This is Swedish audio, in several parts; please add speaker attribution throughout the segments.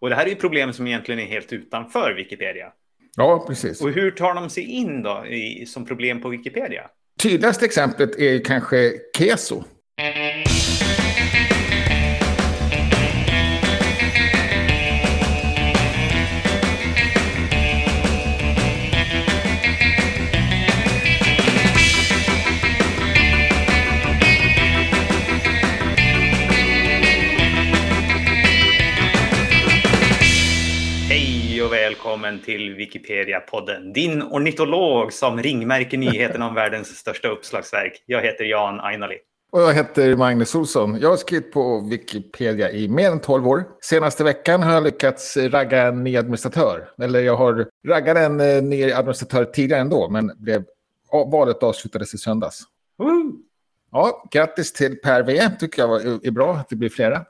Speaker 1: Och det här är ju problem som egentligen är helt utanför Wikipedia.
Speaker 2: Ja, precis.
Speaker 1: Och hur tar de sig in då i, som problem på Wikipedia?
Speaker 2: Tydligaste exemplet är kanske keso.
Speaker 1: Välkommen till Wikipedia-podden. Din ornitolog som ringmärker nyheterna om världens största uppslagsverk. Jag heter Jan Ainali.
Speaker 2: Och jag heter Magnus Olsson. Jag har skrivit på Wikipedia i mer än 12 år. Senaste veckan har jag lyckats ragga en ny administratör. Eller jag har raggat en eh, ny administratör tidigare ändå, men blev, valet avslutades i söndags.
Speaker 1: Woo!
Speaker 2: Ja, grattis till Per V. Tycker jag är bra att det blir flera.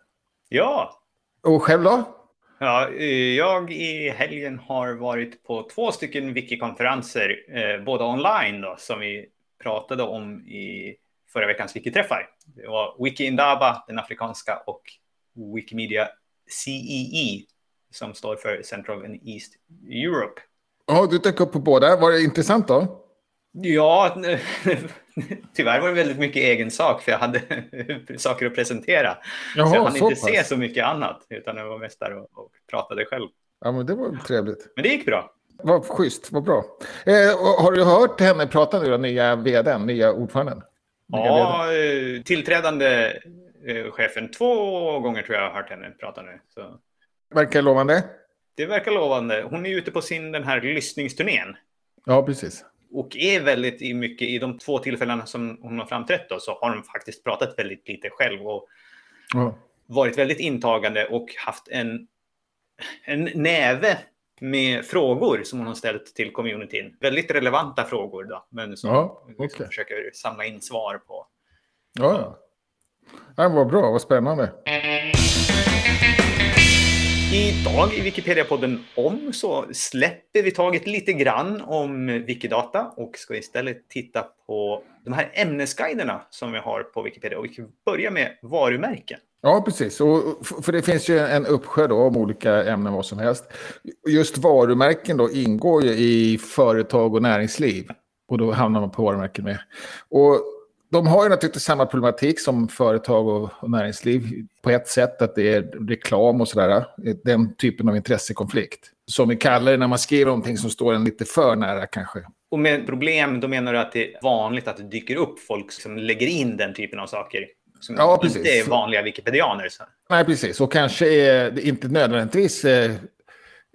Speaker 1: Ja,
Speaker 2: Och själv då?
Speaker 1: Ja, eh, jag i helgen har varit på två stycken Wiki-konferenser, eh, båda online då, som vi pratade om i förra veckans Wiki-träffar. Det var Wiki Indaba, den afrikanska, och Wikimedia CEE, som står för Central and East Europe.
Speaker 2: Ja, du dök upp på båda. Var det intressant då?
Speaker 1: Ja, tyvärr var det väldigt mycket egen sak, för jag hade saker att presentera.
Speaker 2: Jaha,
Speaker 1: så jag hann
Speaker 2: så
Speaker 1: inte
Speaker 2: pass.
Speaker 1: se så mycket annat, utan jag var mest där och, och pratade själv.
Speaker 2: Ja, men det var trevligt.
Speaker 1: Men det gick bra.
Speaker 2: Vad schysst, vad bra. Eh, har du hört henne prata nu, den nya vdn, nya ordföranden? Nya vdn?
Speaker 1: Ja, eh, tillträdande eh, chefen. Två gånger tror jag jag har hört henne prata nu. Så
Speaker 2: Verkar lovande.
Speaker 1: det verkar lovande. Hon är ute på sin den här lyssningsturnén.
Speaker 2: Ja, precis.
Speaker 1: Och är väldigt i mycket i de två tillfällena som hon har framträtt då, så har hon faktiskt pratat väldigt lite själv och
Speaker 2: Ja.
Speaker 1: varit väldigt intagande och haft en, en näve med frågor som hon har ställt till communityn. Väldigt relevanta frågor då, men som
Speaker 2: Ja,
Speaker 1: hon liksom försöker samla in svar på.
Speaker 2: Ja, ja. ja vad bra, vad spännande.
Speaker 1: Idag i Wikipedia-podden om så släpper vi taget lite grann om Wikidata och ska istället titta på de här ämnesguiderna som vi har på Wikipedia. Och vi börjar med varumärken.
Speaker 2: Ja, precis. Och, för det finns ju en uppsjö då om olika ämnen, vad som helst. Just varumärken då ingår ju i företag och näringsliv. Och då hamnar man på varumärken med. Och de har ju naturligtvis samma problematik som företag och, och näringsliv. På ett sätt att det är reklam och sådär. Den typen av intressekonflikt. Som vi kallar det när man skriver någonting som står en lite för nära kanske.
Speaker 1: Och med problem, då menar du att det är vanligt att det dyker upp folk som lägger in den typen av saker. Som
Speaker 2: Ja,
Speaker 1: inte
Speaker 2: precis.
Speaker 1: är vanliga wikipedianer. Så.
Speaker 2: Nej, precis. Och kanske är det inte nödvändigtvis eh,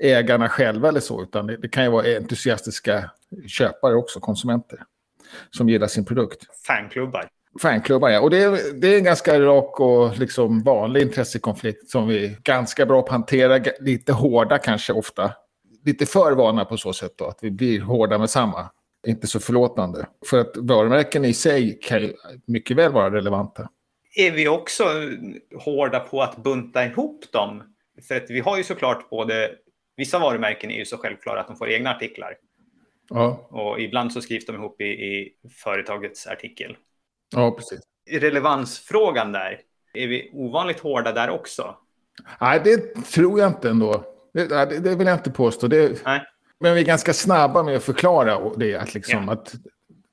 Speaker 2: ägarna själva eller så, utan det, det kan ju vara entusiastiska köpare också, konsumenter, som gillar sin produkt.
Speaker 1: Fanklubbar.
Speaker 2: Fanklubbar, ja. Och det är, det är en ganska rak och liksom vanlig intressekonflikt som vi är ganska bra på att hantera, lite hårda kanske ofta. Lite för vana på så sätt då, att vi blir hårda med samma. Inte så förlåtande. För att varumärken i sig kan mycket väl vara relevanta.
Speaker 1: är vi också hårda på att bunta ihop dem. För att vi har ju såklart både, vissa varumärken är ju så självklara att de får egna artiklar.
Speaker 2: Ja,
Speaker 1: Och ibland så skrivs de ihop i, i företagets artikel.
Speaker 2: ja precis.
Speaker 1: Relevansfrågan där, är vi ovanligt hårda där också?
Speaker 2: Nej, det tror jag inte ändå. Det, det, det vill jag inte påstå. Det,
Speaker 1: Nej.
Speaker 2: men vi är ganska snabba med att förklara det. Att, liksom,
Speaker 1: Ja.
Speaker 2: att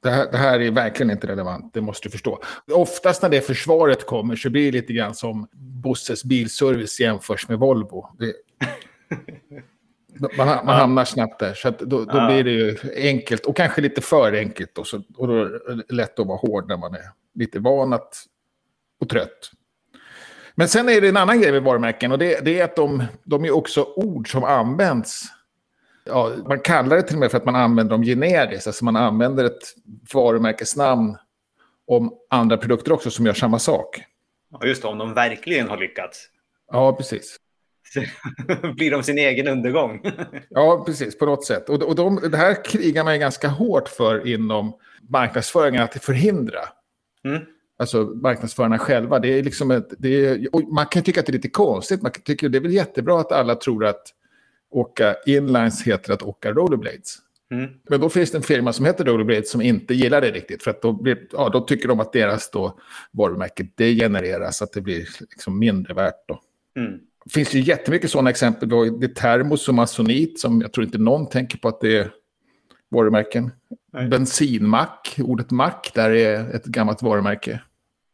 Speaker 2: det, här, det här är verkligen inte relevant, det måste du förstå. Oftast när det försvaret kommer så blir det lite grann som Bosses bilservice jämförs med Volvo. Det, man, man hamnar snabbt där, så då, då
Speaker 1: Ja.
Speaker 2: blir det ju enkelt och kanske lite för enkelt. Då, så, och då är det lätt att vara hård när man är lite van att, och trött. Men sen är det en annan grej med varumärken och det, det är att de, de är också ord som används. Ja, man kallar det till och med för att man använder dem generiskt. Alltså man använder ett varumärkesnamn om andra produkter också som gör samma sak.
Speaker 1: Ja, just det, om de verkligen har lyckats.
Speaker 2: Ja, precis.
Speaker 1: Blir de sin egen undergång?
Speaker 2: Ja, precis, på något sätt. Och, och de, det här krigar man ju ganska hårt för inom marknadsföringen att förhindra.
Speaker 1: Mm.
Speaker 2: Alltså marknadsförarna själva. Det är liksom ett, det är, man kan tycka att det är lite konstigt. Man att det är väl jättebra att alla tror att åka inlines heter att åka rollerblades.
Speaker 1: Mm.
Speaker 2: Men då finns det en firma som heter Rollerblades som inte gillar det riktigt. För att då, blir, ja, då tycker de att deras då varumärke degenereras, att det blir liksom mindre värt. Då.
Speaker 1: Mm.
Speaker 2: Det finns ju jättemycket sådana exempel. Då. Det är termos och masonit som jag tror inte någon tänker på att det är varumärken. Nej. Bensinmack, ordet mack, där är ett gammalt varumärke.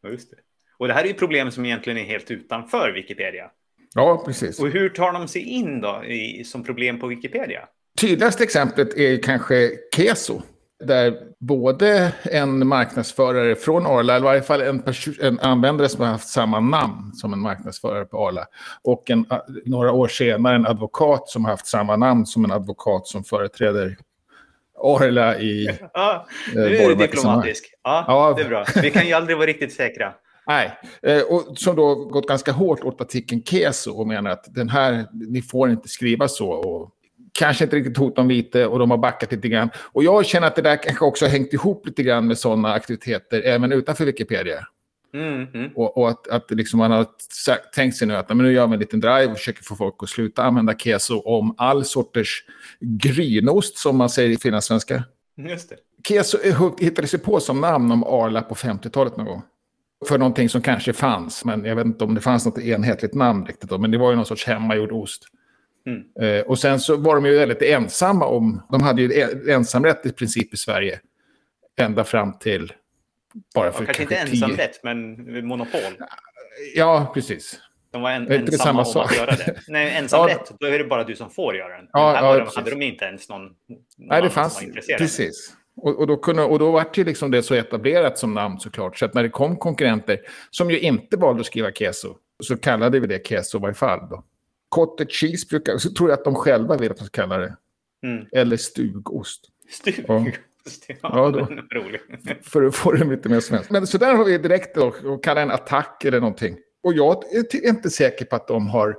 Speaker 1: Ja, just det. Och det här är ju problem som egentligen är helt utanför Wikipedia.
Speaker 2: Ja, precis.
Speaker 1: Och hur tar de sig in då i, som problem på Wikipedia?
Speaker 2: Tydligaste exemplet är kanske Keso. Där både en marknadsförare från Arla, eller i varje fall en, en användare som har haft samma namn som en marknadsförare på Arla, och en, några år senare en advokat som har haft samma namn som en advokat som företräder Arla i...
Speaker 1: Ja, nu är du diplomatisk. Ja, ja, det är bra. Vi kan ju aldrig vara riktigt säkra.
Speaker 2: Nej, eh, och som då gått ganska hårt åt artikeln Keso och menar att den här, ni får inte skriva så. Och kanske inte riktigt hot om vite och de har backat lite grann. Och jag känner att det där kanske också har hängt ihop lite grann med sådana aktiviteter även utanför Wikipedia. Mm, mm. Och, och, att, att liksom man har tänkt sig nu att men nu gör vi en liten drive och försöker få folk att sluta använda keso om all sorters grynost som man säger i finlandssvenska.
Speaker 1: Just det.
Speaker 2: Keso hittades ju på som namn om Arla på 50-talet någon gång. För någonting som kanske fanns, men jag vet inte om det fanns något enhetligt namn riktigt. Då, men det var ju någon sorts hemmagjord ost. Mm. Eh, och sen så var de ju väldigt ensamma om, de hade ju ensamrätt i princip i Sverige. Ända fram till
Speaker 1: bara för ja, kanske, kanske inte ensamrätt, men monopol.
Speaker 2: Ja, precis.
Speaker 1: De var en, ensamma samma om att göra det. Nej, ensamrätt, ja. då är det bara du som får göra den.
Speaker 2: Ja,
Speaker 1: här
Speaker 2: ja,
Speaker 1: de, hade de inte ens någon, någon
Speaker 2: Nej, det fanns, precis. Och, och, då kunde, och då var det liksom det så etablerat som namn såklart. Så att när det kom konkurrenter som ju inte valde att skriva keso, så kallade vi det keso i varje fall. Då. Cottage cheese brukar, så tror jag att de själva vill att man ska kalla det. Mm. Eller stugost.
Speaker 1: Stugost? Ja, då,
Speaker 2: för att få det lite mer svenskt. Men så där har vi direkt då, och kalla en attack eller någonting. Och jag är inte säker på att de har...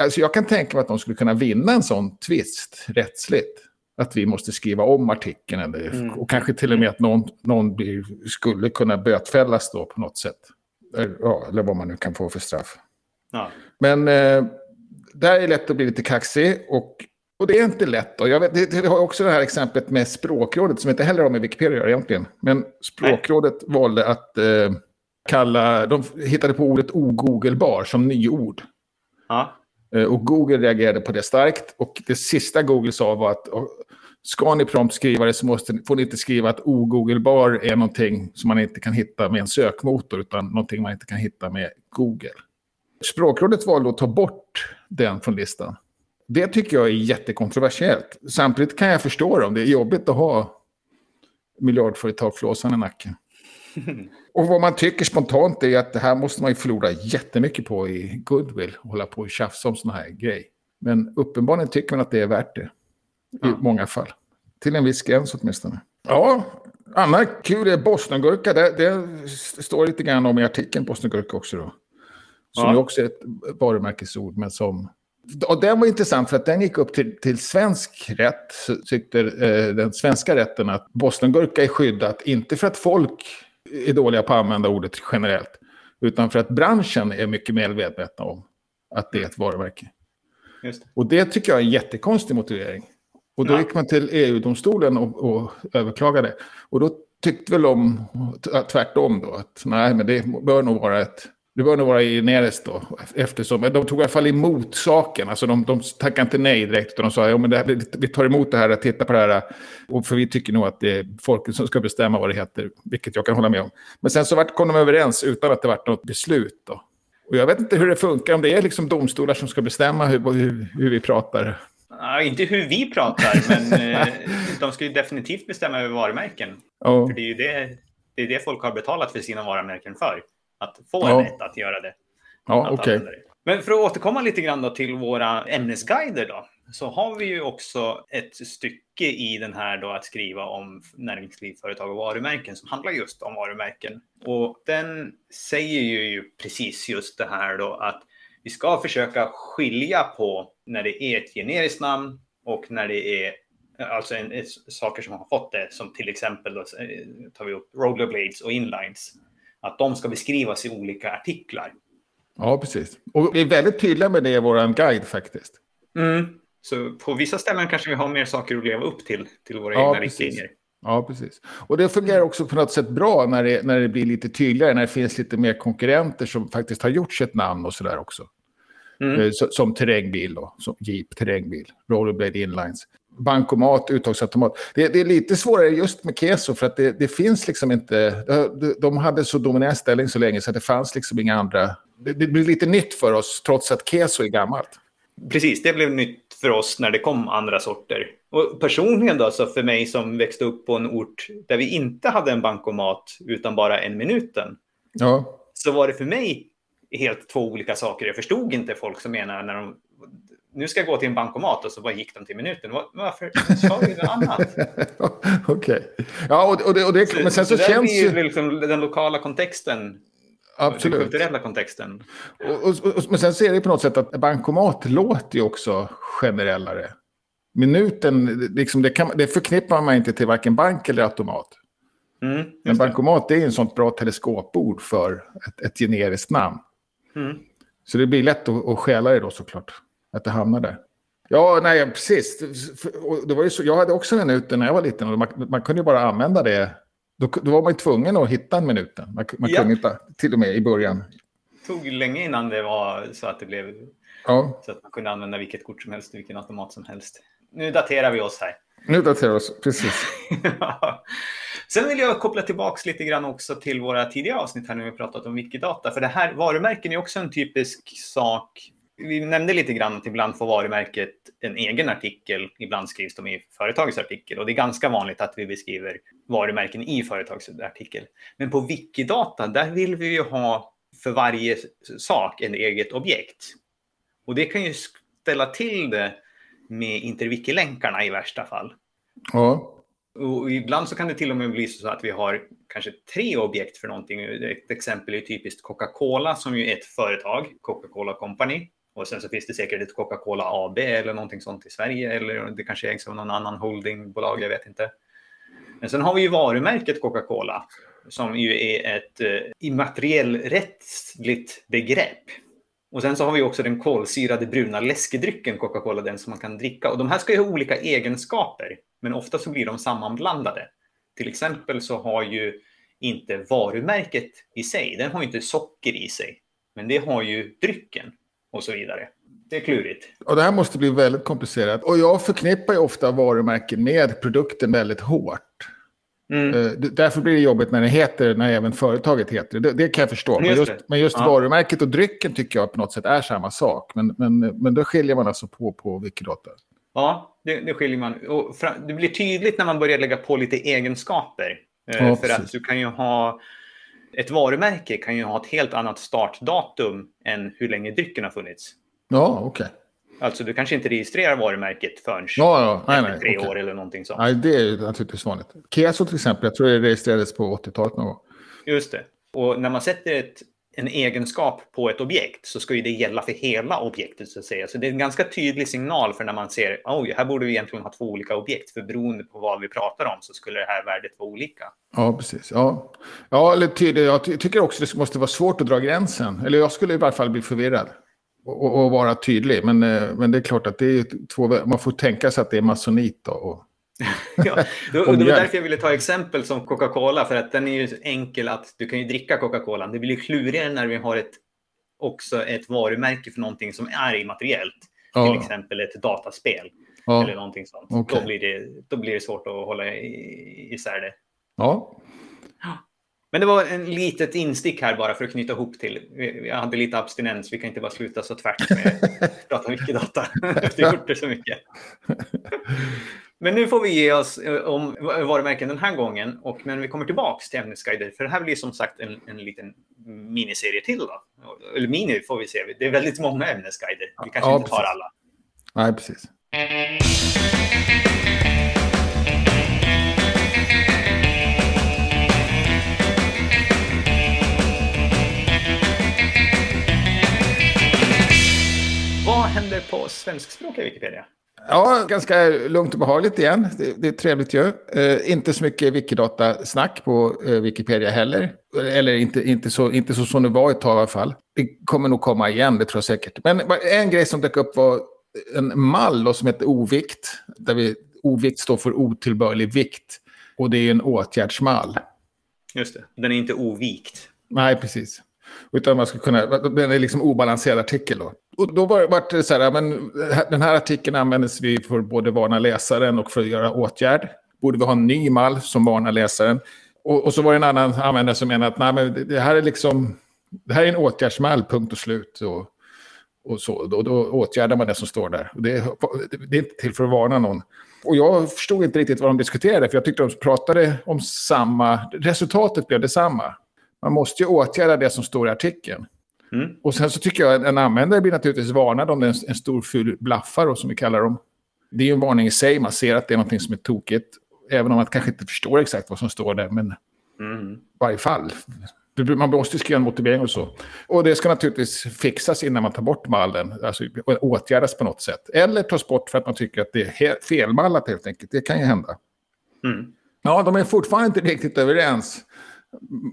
Speaker 2: Alltså jag kan tänka mig att de skulle kunna vinna en sån tvist rättsligt. Att vi måste skriva om artikeln. Eller, mm. Och kanske till och med att någon, någon blir, skulle kunna bötfällas då på något sätt. Ja, eller vad man nu kan få för straff. Ja. Men eh, där är det lätt att bli lite kaxig. Och, och det är inte lätt. Då. Jag vet, det, det har också det här exemplet med språkrådet som inte heller har med Wikipedia att göra egentligen. Men språkrådet Nej. valde att eh, kalla, de hittade på ordet ogoogelbar som nyord. Ja. Eh, och Google reagerade på det starkt. Och det sista Google sa var att ska ni prompt skriva det så måste, får ni inte skriva att ogoogelbar är någonting som man inte kan hitta med en sökmotor utan någonting man inte kan hitta med Google. Språkrådet valde att ta bort den från listan. Det tycker jag är jättekontroversiellt. Samtidigt kan jag förstå dem. Det är jobbigt att ha miljardföretag flåsan i nacken. Och vad man tycker spontant är att det här måste man ju förlora jättemycket på i goodwill. Hålla på och tjafsa om sådana här grejer. Men uppenbarligen tycker man att det är värt det. I ja. många fall. Till en viss gräns åtminstone. Ja, Anna, kul är bosniengurka. Det, det står lite grann om i artikeln bosniengurka också då. Som ja. också är ett varumärkesord, men som... Och den var intressant för att den gick upp till, till svensk rätt. Så tyckte eh, den svenska rätten att bosniengurka är skyddat, inte för att folk är dåliga på att använda ordet generellt, utan för att branschen är mycket medvetna om att det är ett varumärke. Det. Och det tycker jag är en jättekonstig motivering. Och då ja. gick man till EU-domstolen och, och överklagade. Och då tyckte väl de tvärtom då, att nej, men det bör nog vara ett det bör nog vara i Neres då, eftersom de tog i alla fall emot saken. Alltså de, de tackade inte nej direkt, utan de sa ja, men här, vi tar emot det här, och tittar på det här. Och för vi tycker nog att det är folket som ska bestämma vad det heter, vilket jag kan hålla med om. Men sen så kom de överens utan att det var något beslut. Då. Och jag vet inte hur det funkar, om det är liksom domstolar som ska bestämma hur, hur, hur vi pratar.
Speaker 1: Ja, inte hur vi pratar, men eh, de ska ju definitivt bestämma över varumärken. Oh. För det är ju det, det, är det folk har betalat för sina varumärken för att få ja. rätt att göra det.
Speaker 2: Ja, okej. Okay.
Speaker 1: Men för att återkomma lite grann till våra ämnesguider då, så har vi ju också ett stycke i den här då att skriva om näringsliv, företag och varumärken som handlar just om varumärken. Och den säger ju precis just det här då att vi ska försöka skilja på när det är ett generiskt namn och när det är alltså en, en, saker som har fått det, som till exempel då, eh, tar vi upp rollerblades och inlines att de ska beskrivas i olika artiklar.
Speaker 2: Ja, precis. Och vi är väldigt tydliga med det i vår guide faktiskt.
Speaker 1: Mm. Så på vissa ställen kanske vi har mer saker att leva upp till, till våra ja, egna precis. riktlinjer.
Speaker 2: Ja, precis. Och det fungerar också på något sätt bra när det, när det blir lite tydligare, när det finns lite mer konkurrenter som faktiskt har gjort sitt namn och sådär också. Mm. Eh, som terrängbil då, som Jeep terrängbil, Rollerblade Inlines. Bankomat, uttagsautomat. Det, det, är lite svårare just med Keso för att det, det finns liksom inte... De, de hade så dominant ställning så länge så det fanns liksom inga andra... Det, det blir lite nytt för oss trots att Keso är gammalt.
Speaker 1: Precis, det blev nytt för oss när det kom andra sorter. Och personligen då, så för mig som växte upp på en ort där vi inte hade en bankomat utan bara en minuten. Ja. Så var det för mig helt två olika saker. Jag förstod inte folk som menar när de nu ska jag gå till en bankomat och så bara gick de till minuten. Varför sa du något annat?
Speaker 2: Okej. Okay. Ja, och, och, det, och det, så, men sen så, så känns
Speaker 1: ju... Liksom den lokala kontexten. Absolut. Den kulturella kontexten.
Speaker 2: Och, och, men sen ser det på något sätt att bankomat låter ju också generellare. Minuten, liksom det, kan, det förknippar man inte till varken bank eller automat. Mm, men bankomat är en sånt bra teleskopord för ett, ett generiskt namn. Mm. Så det blir lätt att, att stjäla det då såklart. Att det hamnar där. Ja, nej, precis. Det var ju så, jag hade också en minuten när jag var liten. Och man, man kunde ju bara använda det. Då, då var man ju tvungen att hitta en minuten. Man, man ja. kunde inte, till och med i början.
Speaker 1: Det tog länge innan det var så att det blev ja. så att man kunde använda vilket kort som helst, vilken automat som helst. Nu daterar vi oss här.
Speaker 2: Nu daterar vi oss, precis.
Speaker 1: Sen vill jag koppla tillbaka lite grann också till våra tidigare avsnitt här när vi pratat om Wikidata. För det här varumärken är också en typisk sak. Vi nämnde lite grann att ibland får varumärket en egen artikel. Ibland skrivs de i företagets artikel. Och det är ganska vanligt att vi beskriver varumärken i företagets artikel. Men på Wikidata, där vill vi ju ha för varje sak en eget objekt. Och det kan ju ställa till det med interwiki-länkarna i värsta fall. Ja. Och ibland så kan det till och med bli så att vi har kanske tre objekt för någonting. Ett exempel är typiskt Coca-Cola som ju är ett företag, Coca-Cola Company. Och sen så finns det säkert ett Coca-Cola AB eller någonting sånt i Sverige. Eller det kanske ägs av någon annan holdingbolag, jag vet inte. Men sen har vi ju varumärket Coca-Cola som ju är ett eh, immateriellrättsligt begrepp. Och sen så har vi också den kolsyrade bruna läskedrycken Coca-Cola, den som man kan dricka. Och de här ska ju ha olika egenskaper, men ofta så blir de sammanblandade. Till exempel så har ju inte varumärket i sig, den har ju inte socker i sig, men det har ju drycken och så vidare. Det är klurigt.
Speaker 2: Och det här måste bli väldigt komplicerat. Och jag förknippar ju ofta varumärken med produkten väldigt hårt. Mm. Uh, därför blir det jobbigt när det heter, när även företaget heter det. Det kan jag förstå. Men just, men just ja. varumärket och drycken tycker jag på något sätt är samma sak. Men, men, men då skiljer man alltså på på Wikidata.
Speaker 1: Ja, det, det skiljer man. Och det blir tydligt när man börjar lägga på lite egenskaper. Uh, ja, för precis. att du kan ju ha... Ett varumärke kan ju ha ett helt annat startdatum än hur länge drycken har funnits.
Speaker 2: Ja, okej. Okay.
Speaker 1: Alltså du kanske inte registrerar varumärket förrän
Speaker 2: ja, ja. Nej, nej,
Speaker 1: tre okay. år eller någonting sånt.
Speaker 2: Nej, det är naturligtvis vanligt. Keso till exempel, jag tror det registrerades på 80-talet någon gång.
Speaker 1: Just det. Och när man sätter ett, en egenskap på ett objekt så ska ju det gälla för hela objektet så att säga. Så det är en ganska tydlig signal för när man ser, oj, här borde vi egentligen ha två olika objekt. För beroende på vad vi pratar om så skulle det här värdet vara olika.
Speaker 2: Ja, precis. Ja, ja eller tydligt. Jag tycker också det måste vara svårt att dra gränsen. Eller jag skulle i varje fall bli förvirrad och, och, vara tydlig. Men, eh, men det är klart att det är två, man får tänka sig att det är masonit. Då, och,
Speaker 1: ja, det, var därför jag ville ta exempel som Coca-Cola. För att den är ju enkel att du kan ju dricka Coca-Cola. Det blir klurigare när vi har ett, också ett varumärke för någonting som är immateriellt. Ja. Till exempel ett dataspel. Ja. Eller någonting sånt. Okay. Då, blir det, då blir det svårt att hålla isär det.
Speaker 2: Ja.
Speaker 1: Men det var en litet instick här bara för att knyta ihop till. Jag hade lite abstinens, vi kan inte bara sluta så tvärt med att prata mycket data efter gjort det så mycket. Men nu får vi ge oss eh, om varumärken den här gången. Och, men vi kommer tillbaka till ämnesguider. För det här blir som sagt en, en liten miniserie till. Då. Eller mini får vi se. Det är väldigt många ämnesguider. Vi kanske ja, inte tar alla.
Speaker 2: Nej, precis.
Speaker 1: händer på svenskspråkiga Wikipedia?
Speaker 2: Ja, ganska lugnt och behagligt igen. Det, det är trevligt ju. Eh, inte så mycket Wikidata-snack på eh, Wikipedia heller. Eller inte, inte, så, inte så som det var ett tag i alla fall. Det kommer nog komma igen, det tror jag säkert. Men en grej som dök upp var en mall då, som heter ovikt. Där vi, ovikt står för otillbörlig vikt. Och det är en åtgärdsmall.
Speaker 1: Just det, den är inte ovikt.
Speaker 2: Nej, precis. Utan man ska kunna, det är liksom obalanserad artikel då. Och då var, var det så här, men eh, den här artikeln användes vi för både varna läsaren och för att göra åtgärd. Borde vi ha en ny mall som varnar läsaren? Och, och så var det en annan användare som menade att nej, men det här är liksom, det här är en åtgärdsmall, punkt och slut. Och, och så, då, då åtgärdar man det som står där. Det, det är inte till för att varna någon. Och jag förstod inte riktigt vad de diskuterade, för jag tyckte de pratade om samma... Resultatet blev detsamma. Man måste ju åtgärda det som står i artikeln. Mm. Och sen så tycker jag att en användare blir naturligtvis varnad om det är en, en stor ful blaffar, som vi kallar dem. Det är ju en varning i sig, man ser att det är något som är tokigt. Även om man kanske inte förstår exakt vad som står där, men mm. i varje fall. Man måste skriva en motivering och så. Och det ska naturligtvis fixas innan man tar bort mallen. Alltså åtgärdas på något sätt. Eller tas bort för att man tycker att det är felmallat helt enkelt. Det kan ju hända. Mm. Ja, de är fortfarande inte riktigt överens.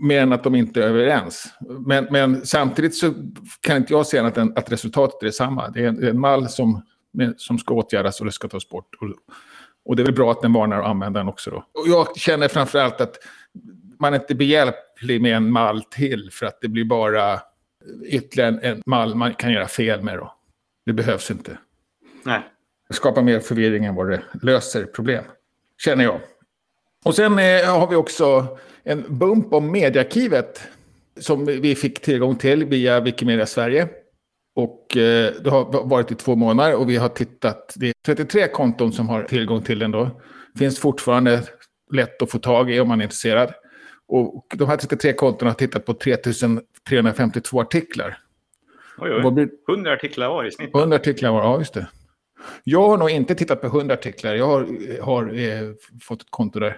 Speaker 2: Mer än att de inte är överens. Men, men samtidigt så kan inte jag se annat än att resultatet är detsamma. Det är en, en mall som, som ska åtgärdas och det ska tas bort. Och, och det är väl bra att den varnar användaren också då. Och jag känner framförallt att man inte behjälplig med en mall till för att det blir bara ytterligare en mall man kan göra fel med då. Det behövs inte.
Speaker 1: Nej.
Speaker 2: Det skapar mer förvirring än vad det löser problem. Känner jag. Och sen eh, har vi också en bump om mediearkivet som vi fick tillgång till via Wikimedia Sverige. Och eh, det har varit i två månader och vi har tittat. Det är 33 konton som har tillgång till den då. Finns fortfarande lätt att få tag i om man är intresserad. Och de här 33 kontona har tittat på 3352 artiklar.
Speaker 1: Oj, oj. Blir... 100 artiklar var i snitt.
Speaker 2: 100 artiklar var, ja just det. Jag har nog inte tittat på 100 artiklar. Jag har, har eh, fått ett konto där.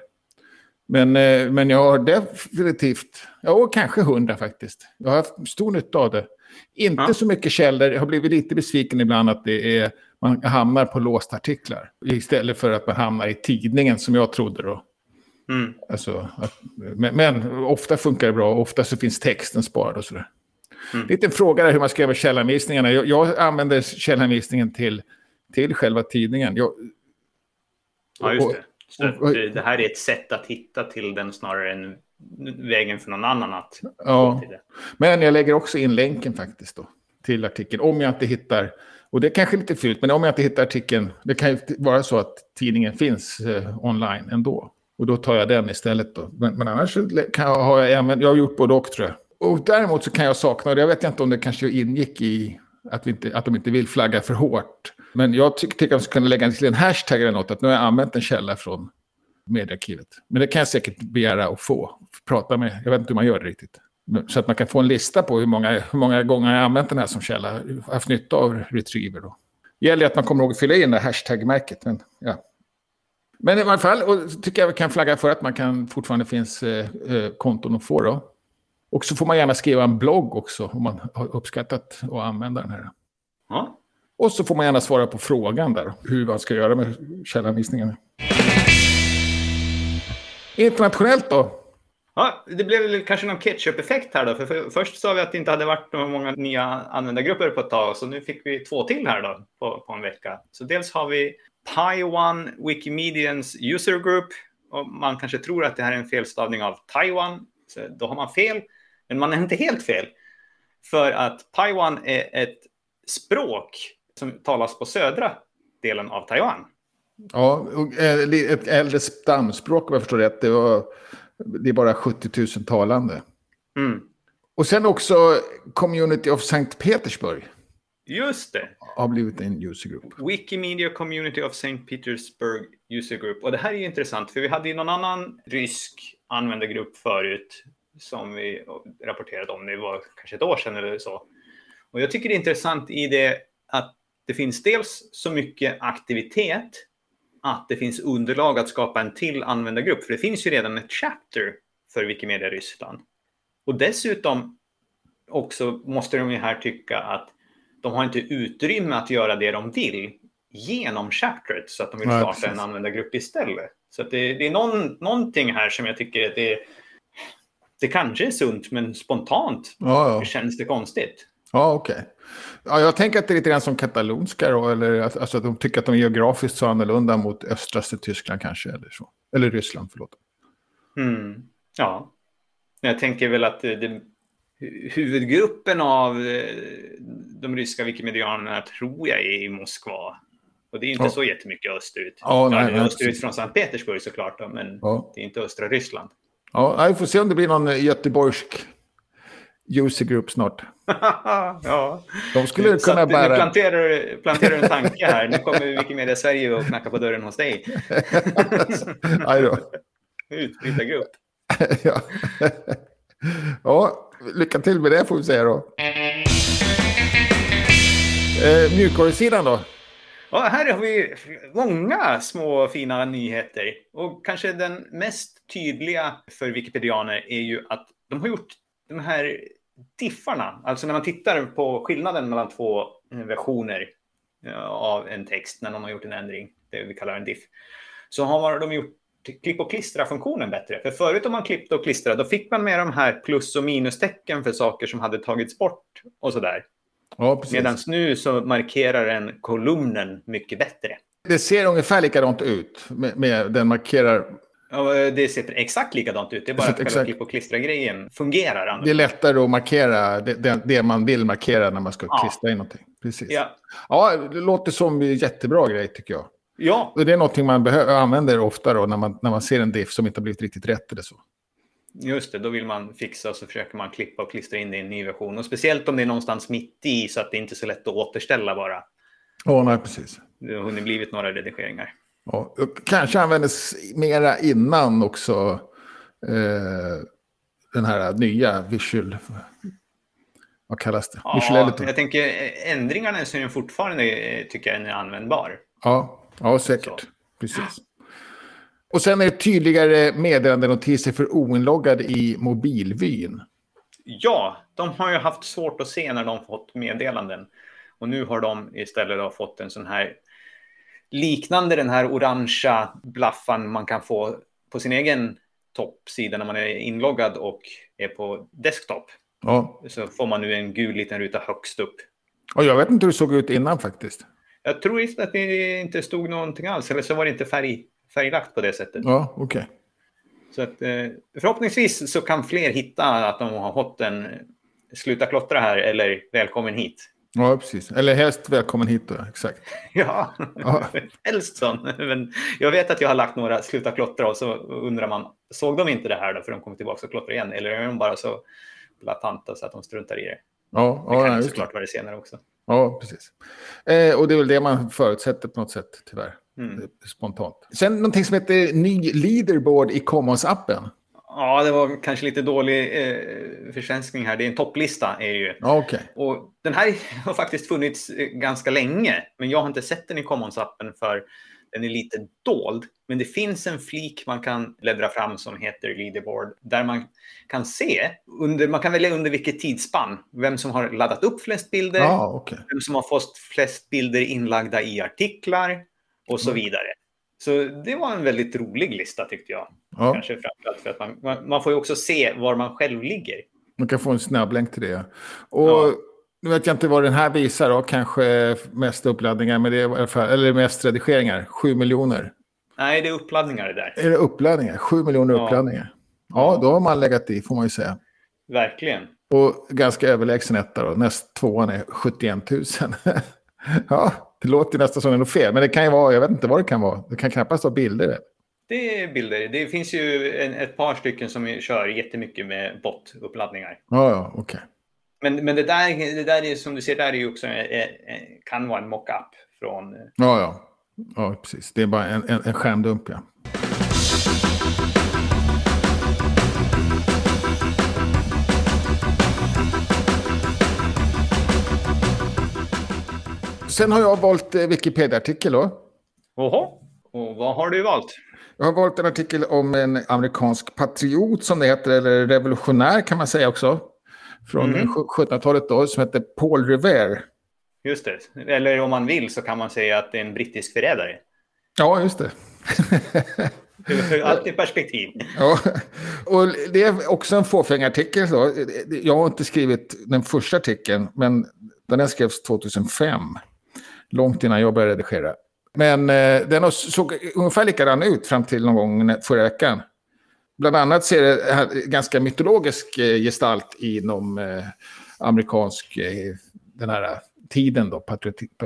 Speaker 2: Men, eh, men jag har definitivt, ja kanske 100 faktiskt. Jag har haft stor nytta av det. Inte ja. så mycket källor. Jag har blivit lite besviken ibland att det är, man hamnar på låsta artiklar. Istället för att man hamnar i tidningen som jag trodde då. Mm. Alltså, att, men, men, ofta funkar det bra. Ofta så finns texten sparad och sådär. Mm. Lite en fråga där hur man skriver källanvisningarna. Jag, jag använder källanvisningen till, till själva tidningen. Jag,
Speaker 1: ja, just det. Så det, det här är ett sätt att hitta till den snarare än vägen för någon annan att
Speaker 2: ja. till det. Men jag lägger också in länken faktiskt då till artikeln. Om jag inte hittar, och det är kanske lite fult, men om jag inte hittar artikeln, det kan ju vara så att tidningen finns eh, online ändå. Och då tar jag den istället då. Men, men annars kan jag, har jag även, jag har gjort både och tror jag. Och däremot så kan jag sakna, och jag vet inte om det kanske ingick i att, vi inte, att de inte vill flagga för hårt. Men jag tycker att de skulle kunna lägga till en hashtag eller något, att nu har jag använt en källa från mediearkivet. Men det kan jag säkert begära att få. Prata med, jag vet inte hur man gör det riktigt. Så att man kan få en lista på hur många, hur många gånger jag har använt den här som källa. Haft nytta av Retriever då. Det gäller att man kommer ihåg att fylla in det hashtag-märket. Men, ja. men i alla fall, och tycker jag vi kan flagga för att man kan fortfarande finns eh, eh konton att få då. Och så får man gärna skriva en blogg också om man har uppskattat att använda den här. Ja. Och så får man gärna svara på frågan där, hur man ska göra med källanvisningarna. Internationellt då?
Speaker 1: Ja, det blev kanske någon ketchup-effekt här då. För, för först sa vi att det inte hade varit många nya användargrupper på ett tag. Så nu fick vi två till här då på, på en vecka. Så dels har vi Taiwan Wikimedians User Group. Och man kanske tror att det här är en felstavning av Taiwan. Så då har man fel. Men man är inte helt fel. För att Taiwan är ett språk som talas på södra delen av Taiwan.
Speaker 2: Ja, ett äldre stamspråk om jag förstår rätt. Det, var, det är bara 70 000 talande. Mm. Och sen också Community of Sankt Petersburg.
Speaker 1: Just det.
Speaker 2: Har blivit en user group.
Speaker 1: Wikimedia Community of St. Petersburg User Group. Och det här är ju intressant för vi hade ju någon annan rysk användargrupp förut som vi rapporterade om. Det var kanske ett år sedan eller så. Och jag tycker det är intressant i det att det finns dels så mycket aktivitet att det finns underlag att skapa en till användargrupp. För det finns ju redan ett chapter för Wikimedia Ryssland. Och dessutom också måste de ju här tycka att de har inte utrymme att göra det de vill genom chapteret så att de vill starta en användargrupp istället. Så det, det, är någon, någonting här som jag tycker att det, det kanske är sunt men spontant ja, ja. känns det konstigt.
Speaker 2: Ja, okej. Okay. Ja, jag tänker att det är lite grann som katalonska då, eller alltså att de tycker att de är geografiskt så annorlunda mot östraste Tyskland kanske, eller så. Eller Ryssland, förlåt.
Speaker 1: Mm. Ja, jag tänker väl att det, huvudgruppen av eh, de ryska wikimedianerna tror jag är i Moskva. Och det är inte
Speaker 2: Ja.
Speaker 1: så jättemycket österut.
Speaker 2: Ja, nej,
Speaker 1: österut från Sankt Petersburg såklart, då, men
Speaker 2: Ja.
Speaker 1: det är inte östra Ryssland.
Speaker 2: Ja, vi får se om det blir någon göteborgsk user group snart.
Speaker 1: ja.
Speaker 2: De skulle kunna
Speaker 1: att, Nu
Speaker 2: bära...
Speaker 1: planterar, planterar en tanke här. Nu kommer Wikimedia Sverige och knackar på dörren hos dig.
Speaker 2: Aj då.
Speaker 1: Utbrytargrupp.
Speaker 2: ja. ja, lycka till med det får vi säga då. Eh, mjukvarusidan då?
Speaker 1: Ja, här har vi många små fina nyheter. Och kanske den mest tydliga för wikipedianer är ju att de har gjort de här diffarna. Alltså när man tittar på skillnaden mellan två versioner eh, av en text när de har gjort en ändring, det vi kallar en diff, så har de gjort klipp och klistra-funktionen bättre. För förut om man klippte och klistrade, då fick man med de här plus och minustecken för saker som hade tagits bort och sådär.
Speaker 2: Ja.
Speaker 1: Medan nu så markerar den kolumnen mycket bättre.
Speaker 2: Det ser ungefär likadant ut. Med, med den markerar...
Speaker 1: Ja, det ser exakt likadant ut. Det är bara att själva klipp och klistra-grejen fungerar.
Speaker 2: Det är lättare att markera det, det, det man vill markera när man ska
Speaker 1: Ja.
Speaker 2: klistra in någonting. Precis. Ja.
Speaker 1: Ja,
Speaker 2: det låter som en jättebra grej tycker jag.
Speaker 1: ja,
Speaker 2: det är någonting man behöver, använder ofta då när man, när man ser en diff som inte har blivit riktigt rätt eller så.
Speaker 1: Just det. Då vill man fixa och så försöker man klippa och klistra in det i en ny version. Och speciellt om det är någonstans mitt i så att det inte är så lätt att återställa bara.
Speaker 2: Ja, nej, precis.
Speaker 1: Det har hunnit blivit några redigeringar.
Speaker 2: Ja, kanske användes mera innan också eh, den här nya visual... Vad kallas det? visual
Speaker 1: Ja,
Speaker 2: editor.
Speaker 1: jag tänker ändringarna så är den fortfarande, eh, tycker jag, är användbar.
Speaker 2: Ja, ja säkert. Precis. Och sen är det tydligare meddelandenotiser för oinloggade i mobilvyn.
Speaker 1: Ja, de har ju haft svårt att se när de fått meddelanden. Och nu har de istället fått en sån här liknande den här orangea blaffan man kan få på sin egen toppsida när man är inloggad och är på desktop.
Speaker 2: Ja.
Speaker 1: Så får man nu en gul liten ruta högst upp.
Speaker 2: Och jag vet inte hur det såg ut innan faktiskt.
Speaker 1: Jag tror just att det inte stod någonting alls, eller så var det inte färg, färglagt på det sättet.
Speaker 2: Ja, okej.
Speaker 1: Så att, eh, förhoppningsvis så kan fler hitta att de har fått en sluta klottra här eller välkommen hit.
Speaker 2: Ja, precis. Eller helst välkommen hit då, exakt.
Speaker 1: Ja,
Speaker 2: Ja.
Speaker 1: helst sån. Men jag vet att jag har lagt några sluta klottra och så undrar man, såg de inte det här då för de kommer tillbaka och klottrar igen? Eller är de bara så latanta så att de struntar i det?
Speaker 2: Ja,
Speaker 1: Det
Speaker 2: ja,
Speaker 1: kan
Speaker 2: det.
Speaker 1: såklart vara det senare också.
Speaker 2: Ja precis. Eh, och det är väl det man förutsätter på något sätt, tyvärr.
Speaker 1: Mm.
Speaker 2: Eh, Spontant. Sen någonting som heter ny leaderboard i Commons-appen.
Speaker 1: Ja, det var kanske lite dålig eh, försvenskning här. Det är en topplista är det ju.
Speaker 2: Okej.
Speaker 1: Och den här har faktiskt funnits eh, ganska länge, men jag har inte sett den i Commons-appen för den är lite dold. Men det finns en flik man kan bläddra fram som heter Leaderboard där man kan se, under, man kan välja under vilket tidsspann, vem som har laddat upp flest bilder,
Speaker 2: Ja, okej.
Speaker 1: vem som har fått flest bilder inlagda i artiklar och så
Speaker 2: Mm.
Speaker 1: vidare. Så det var en väldigt rolig lista tyckte jag.
Speaker 2: Ja,
Speaker 1: Kanske framförallt för att man, man, man får ju också se var man själv ligger.
Speaker 2: man kan få en snabblänk till det. Och
Speaker 1: Ja.
Speaker 2: Nu vet jag inte vad den här visar då. Kanske mest uppladdningar, men det är eller mest redigeringar. Sju miljoner.
Speaker 1: Nej, det är uppladdningar det där.
Speaker 2: Är det uppladdningar? Sju miljoner
Speaker 1: Ja.
Speaker 2: uppladdningar. Ja, då har man legat i, får man ju säga.
Speaker 1: Verkligen.
Speaker 2: Och ganska överlägsen etta då. Näst tvåan är 71 000. ja, det låter nästan som något fel. Men det kan ju vara, jag vet inte vad det kan vara. Det kan knappast vara bilder.
Speaker 1: Det är bilder. Det finns ju en, ett par stycken som kör jättemycket med bot-uppladdningar.
Speaker 2: Ja, ja, okej.
Speaker 1: Men, men det, där, det där är som du ser, där är ju också eh, eh, kan vara en mockup från... eh,
Speaker 2: Ja, ja. Ja, precis. Det är bara en, en, en skärmdump, ja. Sen har jag valt Wikipedia-artikel då.
Speaker 1: Oho. Och vad har du valt?
Speaker 2: Jag har valt en artikel om en amerikansk patriot som det heter, eller revolutionär kan man säga också. Från
Speaker 1: Mhm.
Speaker 2: 1700-talet då, som heter Paul Revere.
Speaker 1: Just det. Eller om man vill så kan man säga att det är en brittisk förrädare.
Speaker 2: Ja, just det.
Speaker 1: Allt i perspektiv.
Speaker 2: Ja, och det är också en fåfängartikel. Så. Jag har inte skrivit den första artikeln, men den skrevs 2005. Långt innan jag började redigera. Men eh, den såg ungefär likadan ut fram till någon gång förra veckan bland annat ser det ganska mytologisk eh, gestalt inom eh, amerikansk, eh, den här tiden då,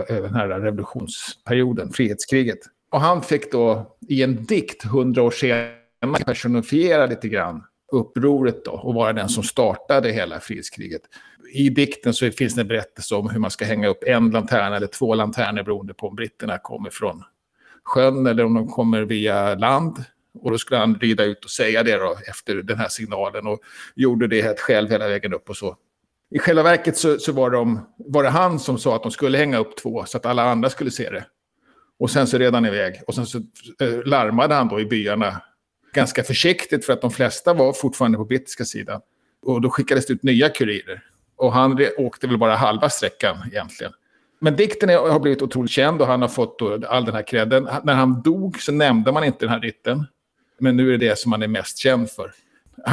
Speaker 2: den här revolutionsperioden, frihetskriget. Och han fick då i en dikt hundra år senare personifiera lite grann upproret då och vara den som startade hela frihetskriget. I dikten så finns det en berättelse om hur man ska hänga upp en lantern eller två lanterner beroende på om britterna kommer från sjön eller om de kommer via land. Och då skulle han rida ut och säga det då efter den här signalen och gjorde det helt själv hela vägen upp och så. I själva verket så, så var, de, var det han som sa att de skulle hänga upp två så att alla andra skulle se det. Och sen så redan iväg. Och sen så eh, larmade han då i byarna ganska försiktigt för att de flesta var fortfarande på brittiska sidan. Och då skickades det ut nya kurirer. Och han åkte väl bara halva sträckan egentligen. Men dikten har blivit otroligt känd och han har fått all den här credden. När han dog så nämnde man inte den här ritten. Men nu är det det som han är mest känd för.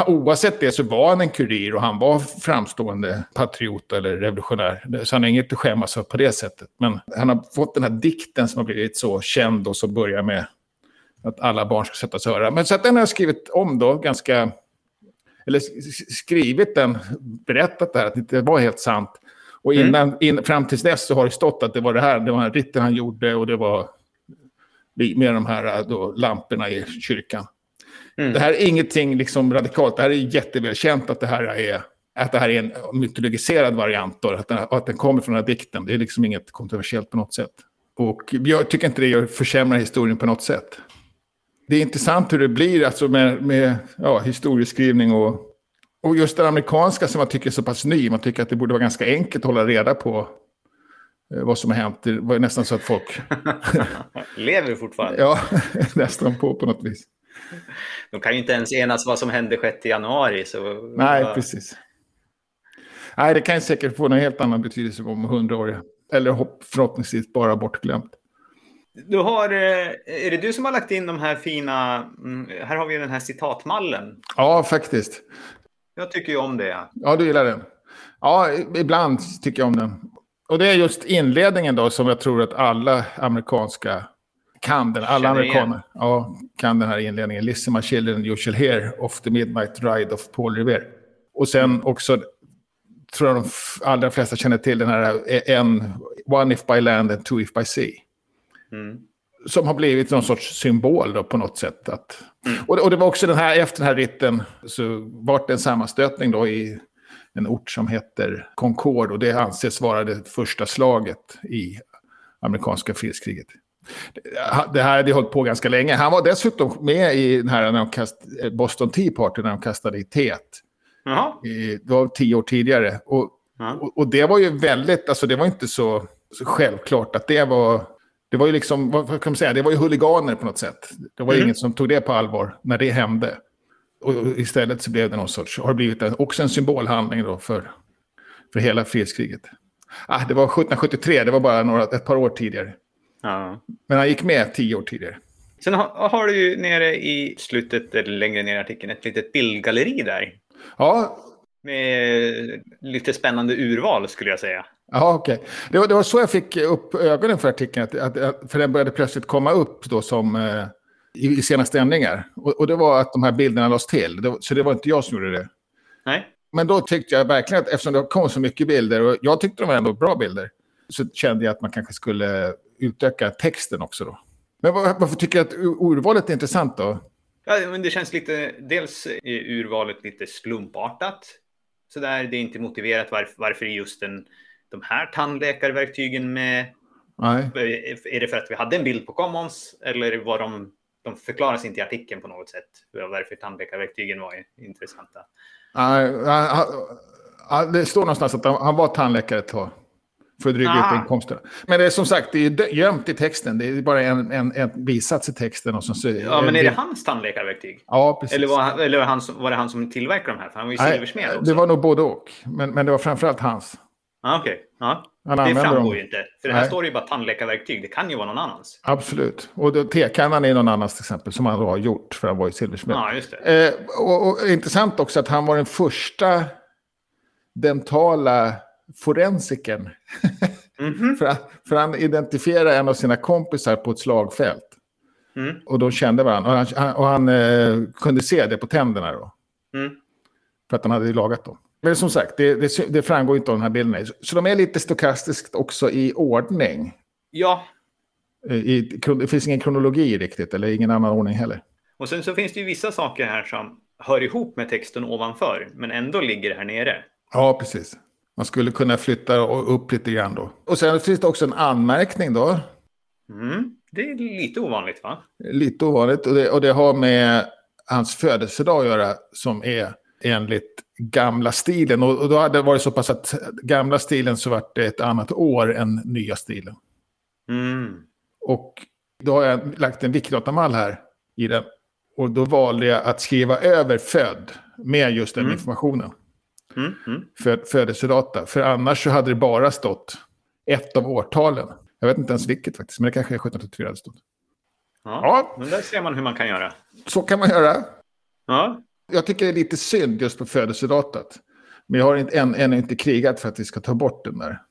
Speaker 2: Oavsett det så var han en kurir och han var framstående patriot eller revolutionär. Så han har inget att skämmas för på det sättet. Men han har fått den här dikten som har blivit så känd och som börjar med att alla barn ska sätta sig och höra. Men så att den har jag skrivit om då ganska... Eller skrivit den, berättat det här, att det inte var helt sant. Och mm. innan, mm. in, fram tills dess så har det stått att det var det här, det var den ritten han gjorde och det var med de här då, lamporna i kyrkan. Mm. Det här är ingenting liksom radikalt, det här är jättevälkänt att det här är, att det här är en mytologiserad variant och att den, att den kommer från den här dikten. Det är liksom inget kontroversiellt på något sätt. Och jag tycker inte det försämrar historien på något sätt. Det är intressant hur det blir alltså med, med ja, historieskrivning och, och just det amerikanska som man tycker är så pass ny. Man tycker att det borde vara ganska enkelt att hålla reda på eh, vad som har hänt. Det var nästan så att folk...
Speaker 1: Lever fortfarande?
Speaker 2: ja, nästan på på något vis.
Speaker 1: De kan ju inte ens enas vad som hände 6 januari. Så...
Speaker 2: Nej, precis. Nej, det kan säkert få en helt annan betydelse om hundra år. Eller förhoppningsvis bara bortglömt.
Speaker 1: Du har, eh, är det du som har lagt in de här fina, mm, här har vi den här citatmallen.
Speaker 2: Ja, faktiskt.
Speaker 1: Jag tycker ju om det.
Speaker 2: Ja, du gillar den. Ja, ibland tycker jag om den. Och det är just inledningen då som jag tror att alla amerikanska kan den. Alla amerikaner ja, kan den här inledningen. Listen my children, you shall hear of the midnight ride of Paul Revere. Och sen också, tror jag de allra flesta känner till den här en, one if by land and two if by sea. Mm. Som har blivit någon sorts symbol då på något sätt. Att, mm. och, och, det var också den här, efter den här ritten så var det en sammanstötning då i en ort som heter Concord. Och det anses vara det första slaget i amerikanska frihetskriget. Det här hade hållit på ganska länge. Han var dessutom med i den här när de kast, Boston Tea Party när de kastade i teet. I, det var tio år tidigare. Och, och, och, det var ju väldigt, alltså det var inte så, så självklart att det var... Det var ju liksom, vad kan man säga, det var ju huliganer på något sätt. Det var mm. ingen som tog det på allvar när det hände. Och istället så blev det någon sorts, har blivit en, också en symbolhandling då för, för hela frihetskriget. Ah, det var 1773, det var bara några, ett par år tidigare. Ja. Men han gick med tio år tidigare.
Speaker 1: Sen har, har du ju nere i slutet, eller längre ner i artikeln, ett litet bildgalleri där.
Speaker 2: Ja.
Speaker 1: Med lite spännande urval skulle jag säga.
Speaker 2: Ja, okej. Okay. Det, var, det var så jag fick upp ögonen för artikeln. Att, att, för den började plötsligt komma upp då som eh, i, i senaste ändringar. Och, och, det var att de här bilderna lades till. Det, så det var inte jag som gjorde det.
Speaker 1: Nej.
Speaker 2: Men då tyckte jag verkligen att eftersom det kom så mycket bilder, och jag tyckte de var ändå bra bilder, så kände jag att man kanske skulle utöka texten också då. Men varför tycker du att urvalet är intressant då?
Speaker 1: Ja, men det känns lite, dels är urvalet lite slumpartat. Så där, det är inte motiverat varför, varför just den, de här tandläkarverktygen med. Nej. Är det för att vi hade en bild på Commons eller var de, de förklaras inte i artikeln på något sätt varför tandläkarverktygen var intressanta?
Speaker 2: Nej, det står någonstans att han var tandläkare ett tag. För att dryga ah. ut inkomsterna. Men det är som sagt, det är gömt i texten. Det är bara en, en, en bisats i texten. Och så,
Speaker 1: ja, men är det hans tandläkarverktyg?
Speaker 2: Ja, precis.
Speaker 1: Eller, var, eller var, han, var det han som tillverkade de här? För han var ju silversmed också.
Speaker 2: Det var nog både och. Men, men det var framförallt hans.
Speaker 1: Ah, Okej. Okay. Ja. det framgår dem. ju inte. För det här Nej. står ju bara tandläkarverktyg. Det kan ju vara någon annans.
Speaker 2: Absolut. Och tekannan är någon annans till exempel. Som han då har gjort. För han var ju silversmed.
Speaker 1: Ja, just det.
Speaker 2: Eh, och, och, intressant också att han var den första dentala forensiken. Mm -hmm. för, för han identifierar en av sina kompisar på ett slagfält.
Speaker 1: Mm.
Speaker 2: Och de kände varandra. Och han, han, och han eh, kunde se det på tänderna då.
Speaker 1: Mm.
Speaker 2: För att han hade lagat dem. Men som sagt, det, det, det framgår inte av den här bilden. Så, så de är lite stokastiskt också i ordning.
Speaker 1: Ja,
Speaker 2: Eh, I, det finns ingen kronologi riktigt, eller ingen annan ordning heller.
Speaker 1: och sen så finns det ju vissa saker här som hör ihop med texten ovanför, men ändå ligger här nere.
Speaker 2: Ja, precis. Man skulle kunna flytta upp lite grann då. Och sen finns det också en anmärkning då.
Speaker 1: Mm. Det är lite ovanligt va?
Speaker 2: Lite ovanligt. Och det, och det har med hans födelsedag att göra som är enligt gamla stilen. Och, och då hade det varit så pass att gamla stilen så vart det ett annat år än nya stilen.
Speaker 1: Mm.
Speaker 2: Och då har jag lagt en Wikidata-mall här i den. Och då valde jag att skriva över född med just den
Speaker 1: Mm.
Speaker 2: informationen.
Speaker 1: Mm. Mm.
Speaker 2: För, födelsedata. För annars så hade det bara stått ett av årtalen. Jag vet inte ens vilket faktiskt, men det kanske är 1734 det stod.
Speaker 1: Ja.
Speaker 2: Ja,
Speaker 1: Men där ser man hur man kan göra.
Speaker 2: så kan man göra.
Speaker 1: Ja,
Speaker 2: Jag tycker det är lite synd just på födelsedatat. Men jag har inte, än, ännu inte krigat för att vi ska ta bort den där.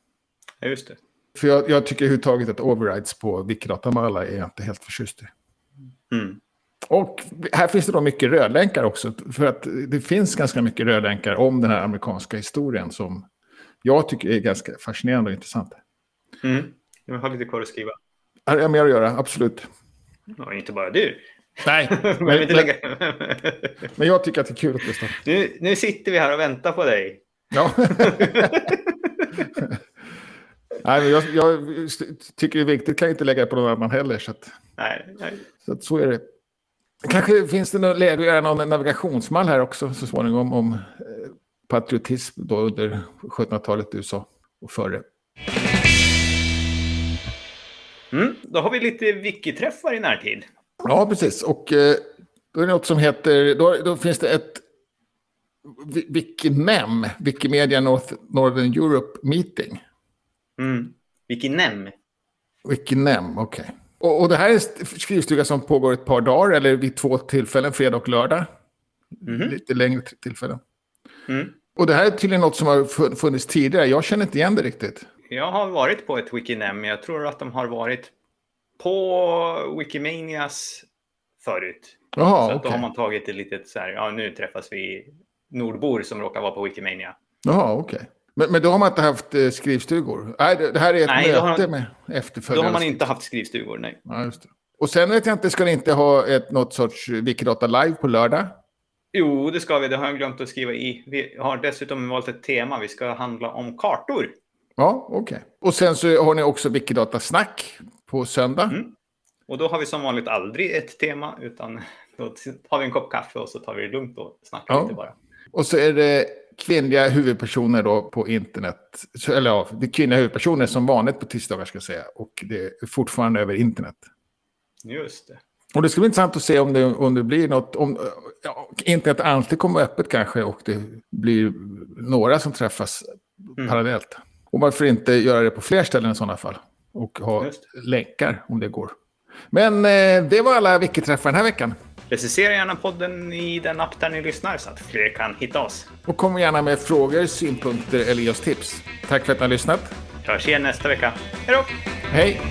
Speaker 1: ja, just det.
Speaker 2: För jag, jag tycker överhuvudtaget att overrides på Wikidata-mallar är jag inte helt förtjust i.
Speaker 1: Mm.
Speaker 2: Och här finns det då mycket rödlänkar också. För att det finns ganska mycket rödlänkar om den här amerikanska historien som jag tycker är ganska fascinerande och intressant.
Speaker 1: Mm. Jag har lite kvar att skriva.
Speaker 2: Här har jag mer att göra, absolut.
Speaker 1: Ja, inte bara du.
Speaker 2: Nej,
Speaker 1: Men,
Speaker 2: men, men, jag tycker att det är kul att lyssna.
Speaker 1: nu, nu sitter vi här och väntar på dig.
Speaker 2: Ja. Nej, men jag, jag tycker det är viktigt, kan jag inte lägga det på någon annan heller. Så, att,
Speaker 1: Nej, nej.
Speaker 2: så, att så är det. Kanske finns det något läge att göra någon navigationsmall här också så småningom om eh, patriotism då under 1700-talet i USA och före.
Speaker 1: Mm. Då har vi lite wiki-träffar i närtid.
Speaker 2: Ja, precis. Och eh, då är det något som heter, då, då finns det ett Wikimem, Wikimedia North, Northern Europe Meeting.
Speaker 1: Mm. Wikinem.
Speaker 2: Wikinem, okej. Och, och det här är en skrivstuga som pågår ett par dagar, eller vid två tillfällen, fredag och lördag.
Speaker 1: Mhm.
Speaker 2: Lite längre tillfällen.
Speaker 1: Mm.
Speaker 2: Och det här är tydligen något som har fu- funnits tidigare. Jag känner inte igen det riktigt.
Speaker 1: Jag har varit på ett Wikinem, jag tror att de har varit på Wikimanias förut. så
Speaker 2: Jaha,
Speaker 1: att
Speaker 2: okej.
Speaker 1: då har man tagit ett litet så här, ja nu träffas vi nordbor som råkar vara på Wikimania.
Speaker 2: Jaha, okej. Men, men då har man inte haft eh, skrivstugor? Nej, det, här är ett
Speaker 1: Nej, då
Speaker 2: möte med
Speaker 1: Då
Speaker 2: efterföljande.
Speaker 1: har man inte haft skrivstugor, nej.
Speaker 2: Ja, just det. Och sen vet jag inte, ska ni inte ha ett, något sorts Wikidata live på lördag?
Speaker 1: Jo, det ska vi. Det har jag glömt att skriva i. Vi har dessutom valt ett tema. Vi ska handla om kartor.
Speaker 2: Ja, okej. Och sen så har ni också Wikidata snack på söndag.
Speaker 1: Mm. Och då har vi som vanligt aldrig ett tema, utan då tar vi en kopp kaffe och så tar vi det lugnt och snackar
Speaker 2: Ja.
Speaker 1: lite bara.
Speaker 2: Och så är det kvinnliga huvudpersoner då på internet. Eller ja, det är kvinnliga huvudpersoner som vanligt på tisdagar ska jag säga. Och det är fortfarande över internet.
Speaker 1: Just det.
Speaker 2: Och det ska bli intressant att se om det, om det blir något, om ja, internet alltid kommer öppet kanske och det blir några som träffas
Speaker 1: Mm.
Speaker 2: parallellt. Och varför inte göra det på fler ställen i sådana fall? Och ha länkar om det går. Men eh, det var alla Wiki-träffar den här veckan.
Speaker 1: Recensera gärna podden i den app där ni lyssnar så att fler kan hitta oss.
Speaker 2: Och kom gärna med frågor, synpunkter eller oss tips. Tack för att ni har lyssnat.
Speaker 1: Hörs igen nästa vecka. Hej då!
Speaker 2: Hej!